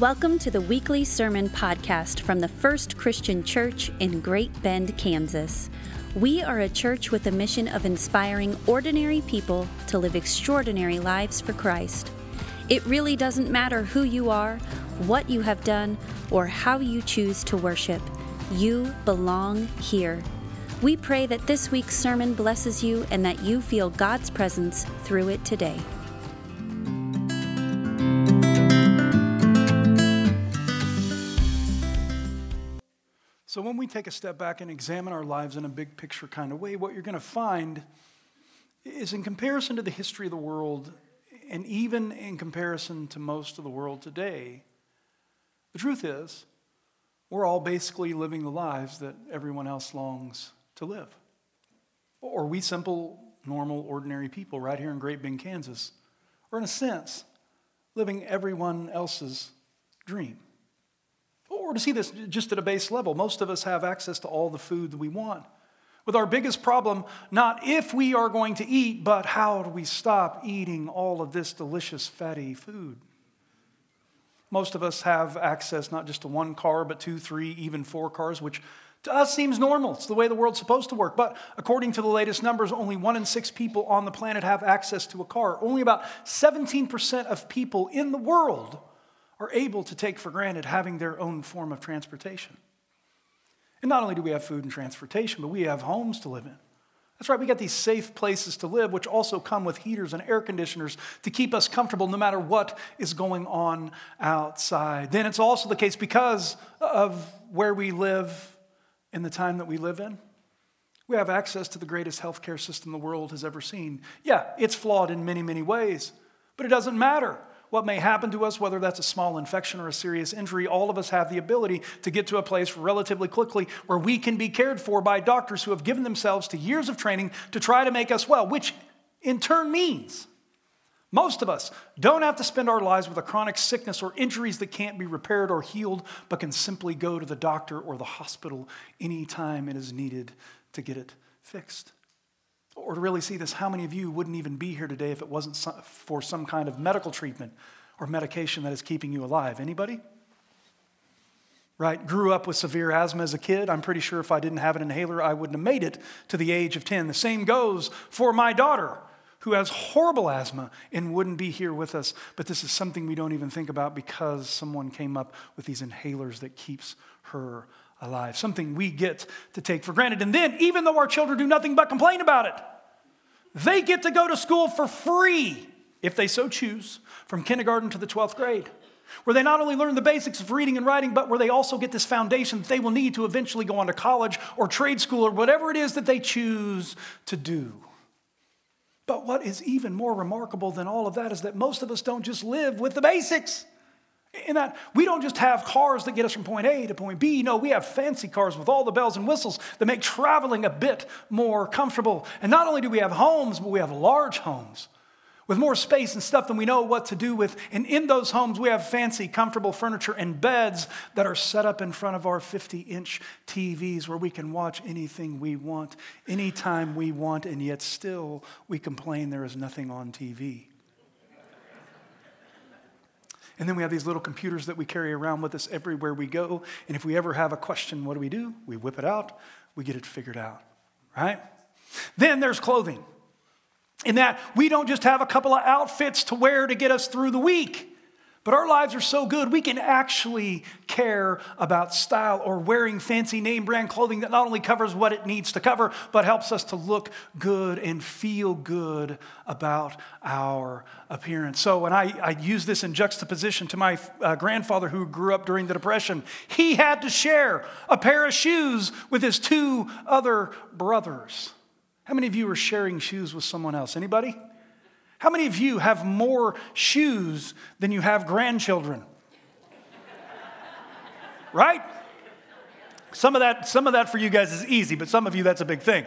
Welcome to the weekly sermon podcast from the First Christian Church in Great Bend, Kansas. We are a church with a mission of inspiring ordinary people to live extraordinary lives for Christ. It really doesn't matter who you are, what you have done, or how you choose to worship. You belong here. We pray that this week's sermon blesses you and that you feel God's presence through it today. So, when we take a step back and examine our lives in a big picture kind of way, what you're going to find is in comparison to the history of the world, and even in comparison to most of the world today, the truth is, we're all basically living the lives that everyone else longs to live. Or we simple, normal, ordinary people right here in Great Bend, Kansas, are in a sense living everyone else's dream. Or to see this just at a base level, most of us have access to all the food that we want. With our biggest problem, not if we are going to eat, but how do we stop eating all of this delicious, fatty food? Most of us have access not just to one car, but two, three, even four cars, which to us seems normal. It's the way the world's supposed to work. But according to the latest numbers, only one in six people on the planet have access to a car. Only about 17% of people in the world are able to take for granted having their own form of transportation. And not only do we have food and transportation, but we have homes to live in. That's right, we got these safe places to live, which also come with heaters and air conditioners to keep us comfortable no matter what is going on outside. Then it's also the case because of where we live in the time that we live in. We have access to the greatest healthcare system the world has ever seen. Yeah, it's flawed in many, many ways, but it doesn't matter what may happen to us, whether that's a small infection or a serious injury, all of us have the ability to get to a place relatively quickly where we can be cared for by doctors who have given themselves to years of training to try to make us well, which in turn means most of us don't have to spend our lives with a chronic sickness or injuries that can't be repaired or healed, but can simply go to the doctor or the hospital anytime it is needed to get it fixed. Or to really see this, how many of you wouldn't even be here today if it wasn't for some kind of medical treatment or medication that is keeping you alive? Anybody? Right? Grew up with severe asthma as a kid. I'm pretty sure if I didn't have an inhaler, I wouldn't have made it to the age of 10. The same goes for my daughter who has horrible asthma and wouldn't be here with us. But this is something we don't even think about because someone came up with these inhalers that keeps her alive, something we get to take for granted. And then, even though our children do nothing but complain about it, they get to go to school for free, if they so choose, from kindergarten to the 12th grade, where they not only learn the basics of reading and writing, but where they also get this foundation that they will need to eventually go on to college or trade school or whatever it is that they choose to do. But what is even more remarkable than all of that is that most of us don't just live with the basics. In that we don't just have cars that get us from point A to point B. No, we have fancy cars with all the bells and whistles that make traveling a bit more comfortable. And not only do we have homes, but we have large homes with more space and stuff than we know what to do with. And in those homes, we have fancy, comfortable furniture and beds that are set up in front of our 50 inch TVs where we can watch anything we want, anytime we want, and yet still we complain there is nothing on TV. And then we have these little computers that we carry around with us everywhere we go. And if we ever have a question, what do we do? We whip it out, we get it figured out, right? Then there's clothing. In that we don't just have a couple of outfits to wear to get us through the week. But our lives are so good, we can actually care about style or wearing fancy name brand clothing that not only covers what it needs to cover, but helps us to look good and feel good about our appearance. So, and I, I use this in juxtaposition to my uh, grandfather who grew up during the Depression, he had to share a pair of shoes with his two other brothers. How many of you are sharing shoes with someone else? Anybody? How many of you have more shoes than you have grandchildren? right? Some of that some of that for you guys is easy, but some of you that's a big thing.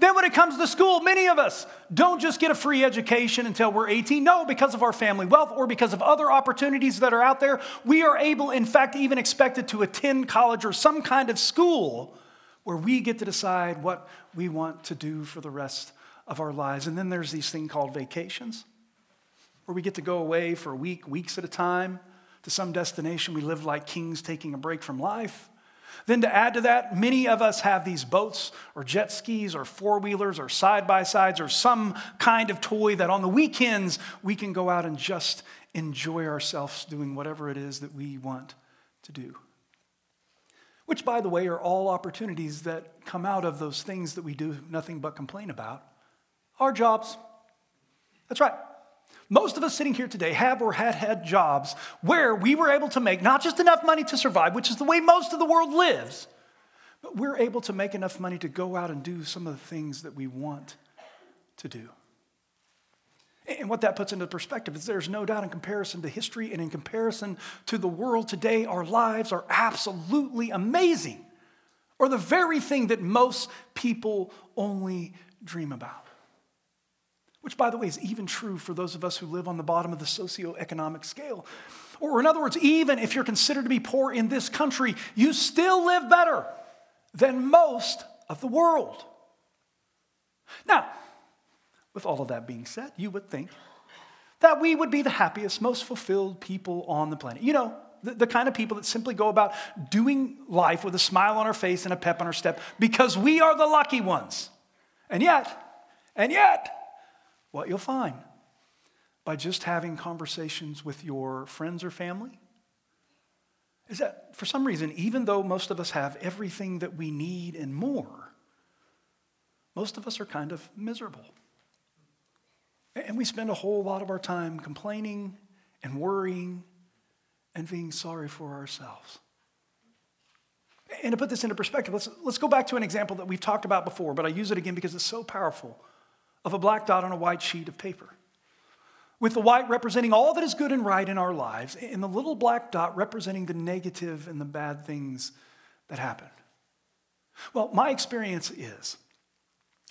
Then, when it comes to school, many of us don't just get a free education until we're 18. No, because of our family wealth or because of other opportunities that are out there, we are able, in fact, even expected to attend college or some kind of school where we get to decide what we want to do for the rest of our lives. And then there's these thing called vacations, where we get to go away for a week, weeks at a time, to some destination. We live like kings taking a break from life. Then, to add to that, many of us have these boats or jet skis or four wheelers or side by sides or some kind of toy that on the weekends we can go out and just enjoy ourselves doing whatever it is that we want to do. Which, by the way, are all opportunities that come out of those things that we do nothing but complain about our jobs. That's right. Most of us sitting here today have or had had jobs where we were able to make not just enough money to survive, which is the way most of the world lives, but we're able to make enough money to go out and do some of the things that we want to do. And what that puts into perspective is there's no doubt in comparison to history and in comparison to the world today, our lives are absolutely amazing, or the very thing that most people only dream about. Which, by the way, is even true for those of us who live on the bottom of the socioeconomic scale. Or, in other words, even if you're considered to be poor in this country, you still live better than most of the world. Now, with all of that being said, you would think that we would be the happiest, most fulfilled people on the planet. You know, the, the, kind of people that simply go about doing life with a smile on our face and a pep on our step because we are the lucky ones. And yet, and yet, what you'll find by just having conversations with your friends or family is that for some reason, even though most of us have everything that we need and more, most of us are kind of miserable. And we spend a whole lot of our time complaining and worrying and being sorry for ourselves. And to put this into perspective, let's, let's go back to an example that we've talked about before, but I use it again because it's so powerful of a black dot on a white sheet of paper. With the white representing all that is good and right in our lives, and the little black dot representing the negative and the bad things that happen. Well, my experience is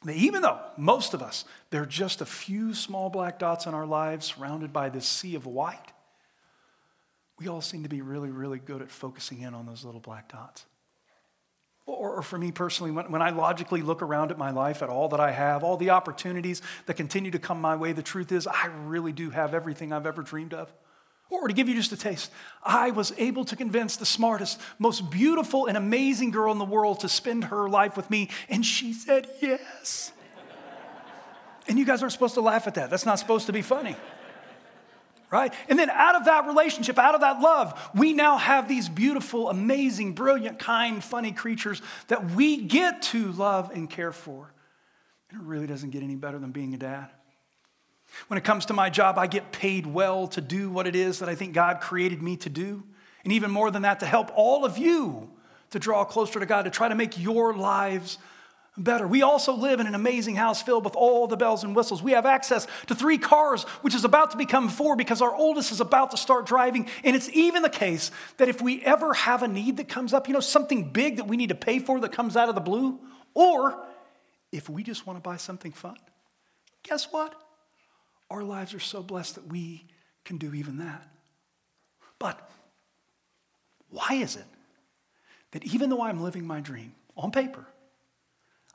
that even though most of us, there are just a few small black dots in our lives surrounded by this sea of white, we all seem to be really, really good at focusing in on those little black dots. Or, or, for me personally, when I logically look around at my life, at all that I have, all the opportunities that continue to come my way, the truth is, I really do have everything I've ever dreamed of. Or to give you just a taste, I was able to convince the smartest, most beautiful, and amazing girl in the world to spend her life with me, and she said yes. and you guys aren't supposed to laugh at that. That's not supposed to be funny. Right? And then out of that relationship, out of that love, we now have these beautiful, amazing, brilliant, kind, funny creatures that we get to love and care for. And it really doesn't get any better than being a dad. When it comes to my job, I get paid well to do what it is that I think God created me to do. And even more than that, to help all of you to draw closer to God, to try to make your lives better. We also live in an amazing house filled with all the bells and whistles. We have access to three cars, which is about to become four because our oldest is about to start driving. And it's even the case that if we ever have a need that comes up, you know, something big that we need to pay for that comes out of the blue, or if we just want to buy something fun, guess what? our lives are so blessed that we can do even that. But why is it that even though I'm living my dream on paper,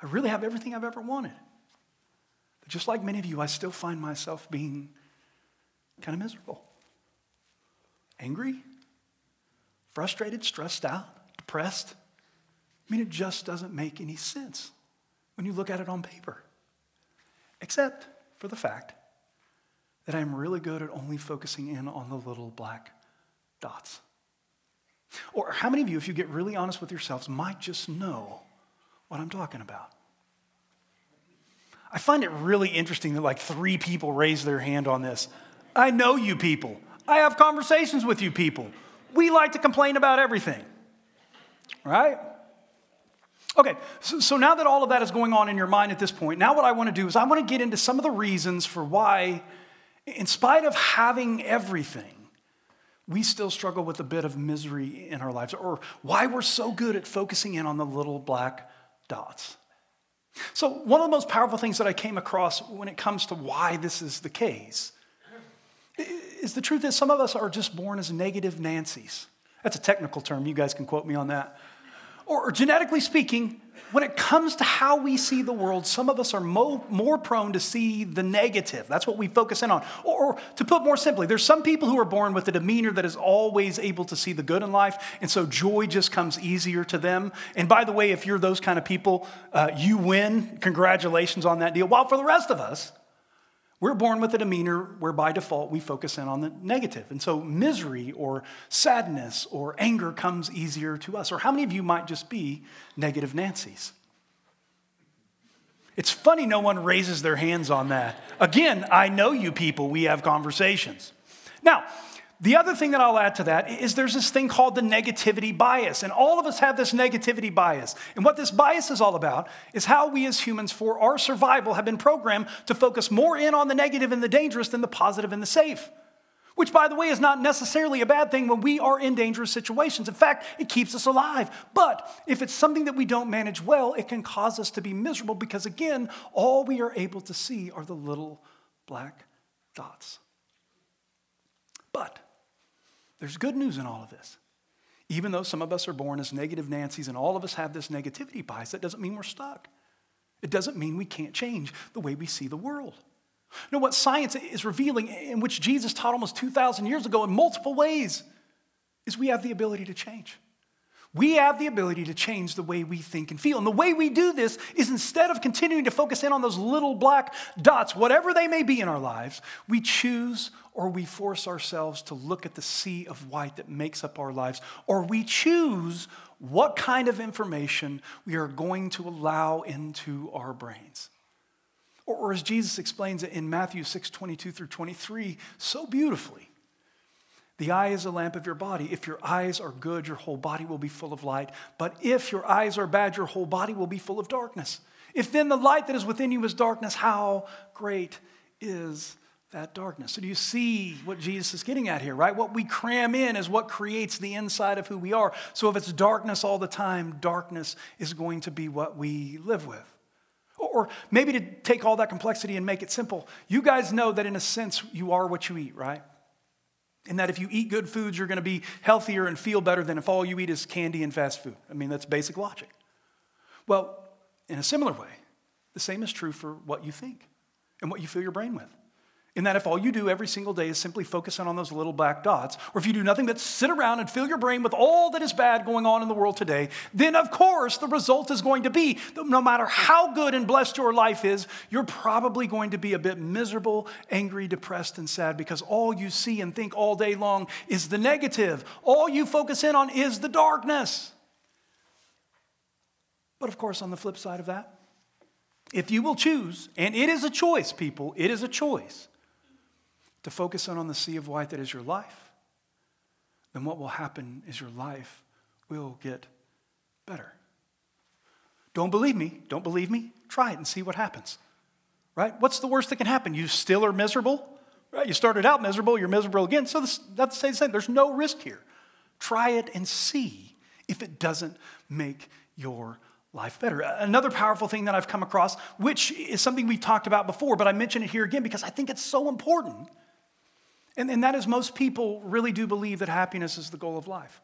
I really have everything I've ever wanted? But just like many of you, I still find myself being kind of miserable, angry, frustrated, stressed out, depressed. I mean, it just doesn't make any sense when you look at it on paper, except for the fact that I'm really good at only focusing in on the little black dots? Or how many of you, if you get really honest with yourselves, might just know what I'm talking about? I find it really interesting that like three people raise their hand on this. I know you people. I have conversations with you people. We like to complain about everything, right? Okay, so, so, now that all of that is going on in your mind at this point, now what I want to do is I want to get into some of the reasons for why in spite of having everything, we still struggle with a bit of misery in our lives, or why we're so good at focusing in on the little black dots. So, one of the most powerful things that I came across when it comes to why this is the case is the truth is some of us are just born as negative Nancy's. That's a technical term. You guys can quote me on that. Or genetically speaking, when it comes to how we see the world, some of us are mo- more prone to see the negative. That's what we focus in on. Or, or, to put more simply, there's some people who are born with a demeanor that is always able to see the good in life, and so joy just comes easier to them. And by the way, if you're those kind of people, uh, you win. Congratulations on that deal. While for the rest of us, we're born with a demeanor where by default we focus in on the negative. And so misery or sadness or anger comes easier to us. Or how many of you might just be negative Nancy's? It's funny no one raises their hands on that. Again, I know you people, we have conversations. Now, the other thing that I'll add to that is there's this thing called the negativity bias. And all of us have this negativity bias. And what this bias is all about is how we as humans, for our survival, have been programmed to focus more in on the negative and the dangerous than the positive and the safe. Which, by the way, is not necessarily a bad thing when we are in dangerous situations. In fact, it keeps us alive. But if it's something that we don't manage well, it can cause us to be miserable because, again, all we are able to see are the little black dots. But there's good news in all of this. Even though some of us are born as negative Nancy's and all of us have this negativity bias, that doesn't mean we're stuck. It doesn't mean we can't change the way we see the world. Know what science is revealing, in which Jesus taught almost 2,000 years ago in multiple ways, is we have the ability to change. We have the ability to change the way we think and feel. And the way we do this is instead of continuing to focus in on those little black dots, whatever they may be in our lives, we choose or we force ourselves to look at the sea of white that makes up our lives, or we choose what kind of information we are going to allow into our brains. Or, or as Jesus explains it in Matthew 6 22 through 23 so beautifully. The eye is a lamp of your body. If your eyes are good, your whole body will be full of light. But if your eyes are bad, your whole body will be full of darkness. If then the light that is within you is darkness, how great is that darkness? So, do you see what Jesus is getting at here, right? What we cram in is what creates the inside of who we are. So, if it's darkness all the time, darkness is going to be what we live with. Or maybe to take all that complexity and make it simple, you guys know that in a sense you are what you eat, right? And that if you eat good foods, you're going to be healthier and feel better than if all you eat is candy and fast food. I mean, that's basic logic. Well, in a similar way, the same is true for what you think and what you fill your brain with. In that, if all you do every single day is simply focus on those little black dots, or if you do nothing but sit around and fill your brain with all that is bad going on in the world today, then of course the result is going to be that no matter how good and blessed your life is, you're probably going to be a bit miserable, angry, depressed, and sad because all you see and think all day long is the negative. All you focus in on is the darkness. But of course, on the flip side of that, if you will choose, and it is a choice, people, it is a choice to focus in on the sea of white that is your life, then what will happen is your life will get better. Don't believe me? Don't believe me? Try it and see what happens. Right? What's the worst that can happen? You still are miserable? Right? You started out miserable, you're miserable again. So this, that's the same. There's no risk here. Try it and see if it doesn't make your life better. Another powerful thing that I've come across, which is something we've talked about before, but I mention it here again because I think it's so important, and, and that is, most people really do believe that happiness is the goal of life.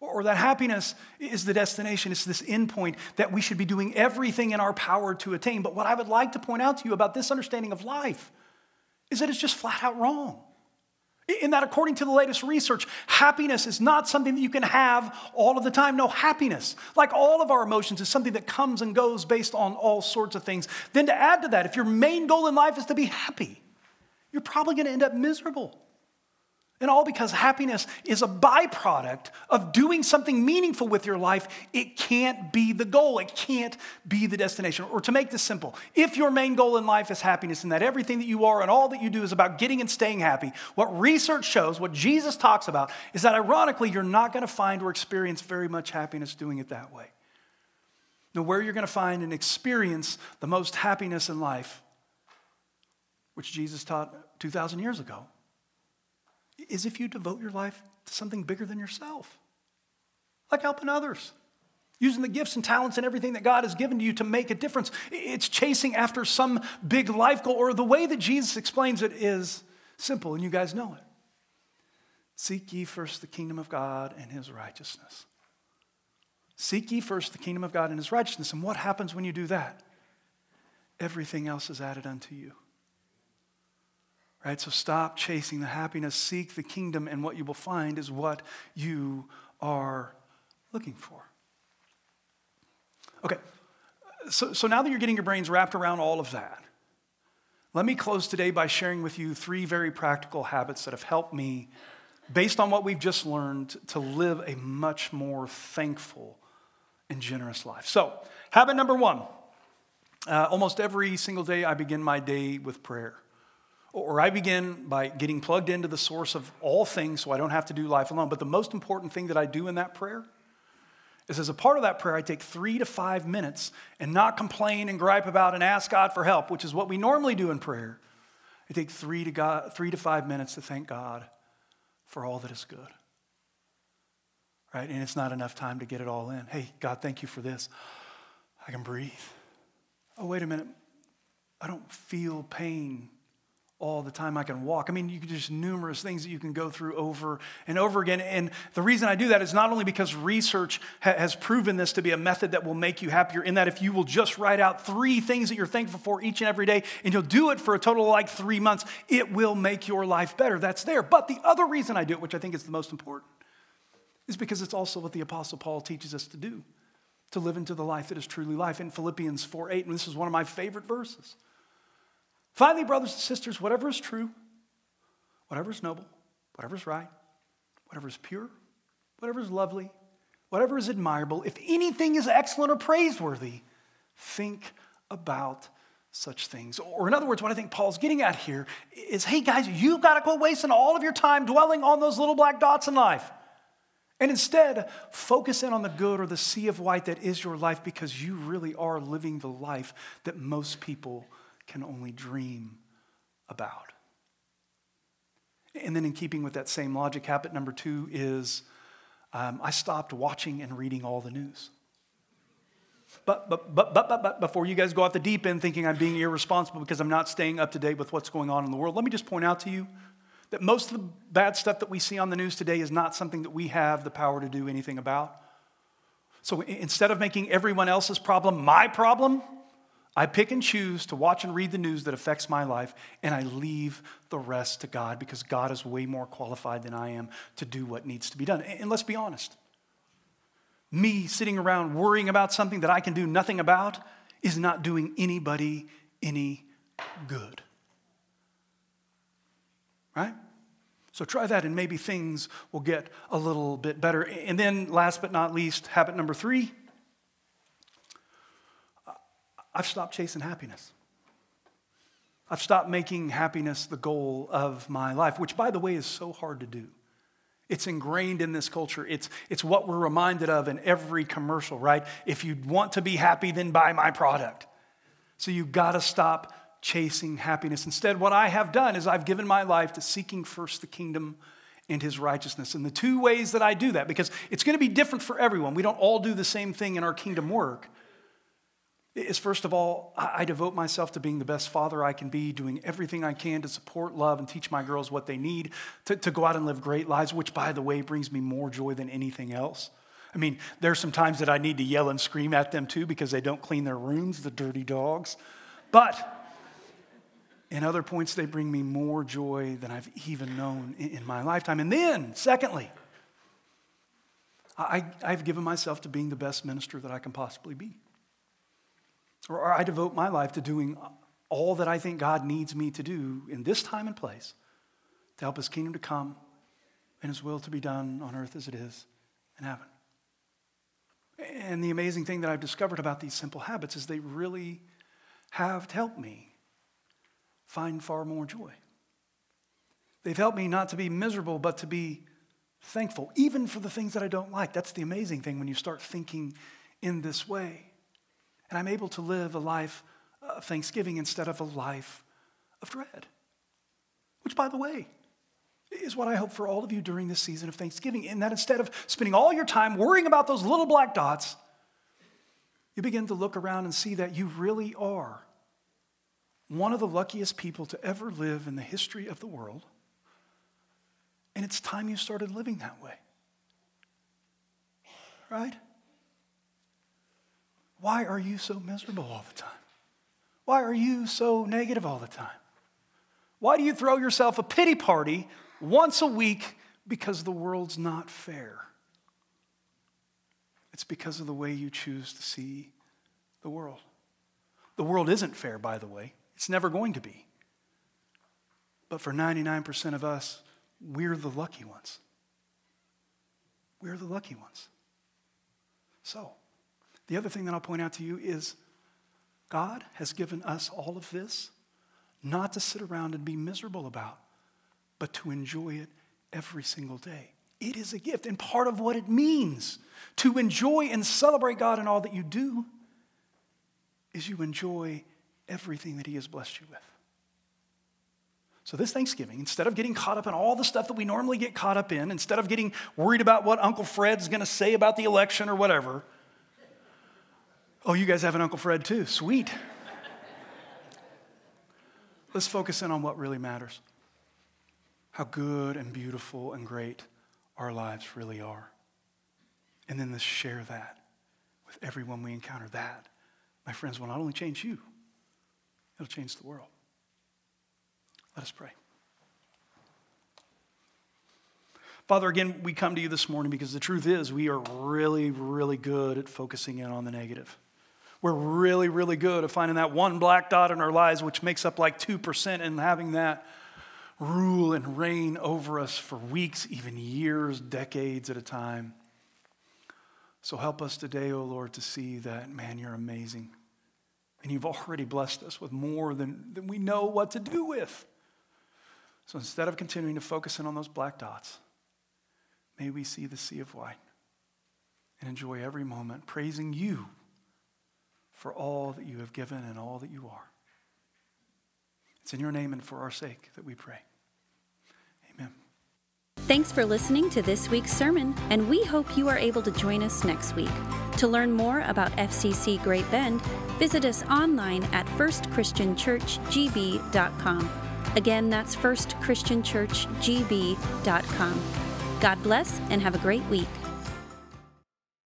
Or that happiness is the destination, it's this endpoint that we should be doing everything in our power to attain. But what I would like to point out to you about this understanding of life is that it's just flat out wrong. In that, according to the latest research, happiness is not something that you can have all of the time. No, happiness, like all of our emotions, is something that comes and goes based on all sorts of things. Then, to add to that, if your main goal in life is to be happy, you're probably going to end up miserable. And all because happiness is a byproduct of doing something meaningful with your life. It can't be the goal, it can't be the destination. Or to make this simple, if your main goal in life is happiness and that everything that you are and all that you do is about getting and staying happy, what research shows, what Jesus talks about, is that ironically, you're not going to find or experience very much happiness doing it that way. Now, where you're going to find and experience the most happiness in life, which Jesus taught 2,000 years ago is if you devote your life to something bigger than yourself, like helping others, using the gifts and talents and everything that God has given to you to make a difference. It's chasing after some big life goal, or the way that Jesus explains it is simple, and you guys know it. Seek ye first the kingdom of God and his righteousness. Seek ye first the kingdom of God and his righteousness. And what happens when you do that? Everything else is added unto you. Right? So stop chasing the happiness, seek the kingdom, and what you will find is what you are looking for. Okay, so, so now that you're getting your brains wrapped around all of that, let me close today by sharing with you three very practical habits that have helped me, based on what we've just learned, to live a much more thankful and generous life. So, habit number one uh, almost every single day, I begin my day with prayer. Or I begin by getting plugged into the source of all things so I don't have to do life alone. But the most important thing that I do in that prayer is as a part of that prayer, I take three to five minutes and not complain and gripe about and ask God for help, which is what we normally do in prayer. I take three to, God, three to five minutes to thank God for all that is good. Right? And it's not enough time to get it all in. Hey, God, thank you for this. I can breathe. Oh, wait a minute. I don't feel pain all the time I can walk. I mean, you can just numerous things that you can go through over and over again. And the reason I do that is not only because research ha- has proven this to be a method that will make you happier, in that if you will just write out three things that you're thankful for each and every day, and you'll do it for a total of like three months, it will make your life better. That's there. But the other reason I do it, which I think is the most important, is because it's also what the Apostle Paul teaches us to do to live into the life that is truly life in Philippians 4 8. And this is one of my favorite verses. Finally, brothers and sisters, whatever is true, whatever is noble, whatever is right, whatever is pure, whatever is lovely, whatever is admirable, if anything is excellent or praiseworthy, think about such things. Or, in other words, what I think Paul's getting at here is hey, guys, you've got to quit wasting all of your time dwelling on those little black dots in life. And instead, focus in on the good or the sea of white that is your life because you really are living the life that most people can only dream about. And then, in keeping with that same logic, habit number two is um, I stopped watching and reading all the news. But, but, but, but, but, but before you guys go off the deep end thinking I'm being irresponsible because I'm not staying up to date with what's going on in the world, let me just point out to you that most of the bad stuff that we see on the news today is not something that we have the power to do anything about. So instead of making everyone else's problem my problem, I pick and choose to watch and read the news that affects my life, and I leave the rest to God because God is way more qualified than I am to do what needs to be done. And let's be honest me sitting around worrying about something that I can do nothing about is not doing anybody any good. Right? So try that, and maybe things will get a little bit better. And then, last but not least, habit number three I've stopped chasing happiness. I've stopped making happiness the goal of my life, which, by the way, is so hard to do. It's ingrained in this culture. It's, it's what we're reminded of in every commercial, right? If you want to be happy, then buy my product. So you've got to stop chasing happiness. Instead, what I have done is I've given my life to seeking first the kingdom and his righteousness. And the two ways that I do that, because it's going to be different for everyone, we don't all do the same thing in our kingdom work is first of all, I devote myself to being the best father I can be, doing everything I can to support, love, and teach my girls what they need to, to go out and live great lives, which, by the way, brings me more joy than anything else. I mean, there's some times that I need to yell and scream at them too because they don't clean their rooms, the dirty dogs. But in other points, they bring me more joy than I've even known in, my lifetime. And then, secondly, I, I've given myself to being the best minister that I can possibly be. Or I devote my life to doing all that I think God needs me to do in this time and place to help His kingdom to come and His will to be done on earth as it is in heaven. And the amazing thing that I've discovered about these simple habits is they really have helped me find far more joy. They've helped me not to be miserable, but to be thankful, even for the things that I don't like. That's the amazing thing when you start thinking in this way. And I'm able to live a life of thanksgiving instead of a life of dread. Which, by the way, is what I hope for all of you during this season of Thanksgiving. In that instead of spending all your time worrying about those little black dots, you begin to look around and see that you really are one of the luckiest people to ever live in the history of the world. And it's time you started living that way. Right? Why are you so miserable all the time? Why are you so negative all the time? Why do you throw yourself a pity party once a week because the world's not fair? It's because of the way you choose to see the world. The world isn't fair, by the way, it's never going to be. But for 99% of us, we're the lucky ones. We're the lucky ones. So, the other thing that I'll point out to you is God has given us all of this not to sit around and be miserable about, but to enjoy it every single day. It is a gift, and part of what it means to enjoy and celebrate God in all that you do is you enjoy everything that He has blessed you with. So, this Thanksgiving, instead of getting caught up in all the stuff that we normally get caught up in, instead of getting worried about what Uncle Fred's going to say about the election or whatever, oh, you guys have an Uncle Fred too. Sweet. Let's focus in on what really matters how good and beautiful and great our lives really are. And then let's share that with everyone we encounter. That, my friends, will not only change you, it'll change the world. Let us pray. Father, again, we come to you this morning because the truth is we are really, really good at focusing in on the negative. We're really, really good at finding that one black dot in our lives, which makes up like 2%, and having that rule and reign over us for weeks, even years, decades at a time. So help us today, O oh Lord, to see that, man, you're amazing. And you've already blessed us with more than, than we know what to do with. So instead of continuing to focus in on those black dots, may we see the sea of white and enjoy every moment praising you for all that you have given and all that you are. It's in your name and for our sake that we pray. Amen. Thanks for listening to this week's sermon, and we hope you are able to join us next week. To learn more about FCC Great Bend, visit us online at firstchristianchurchgb.com. Again, that's firstchristianchurchgb.com. God bless and have a great week.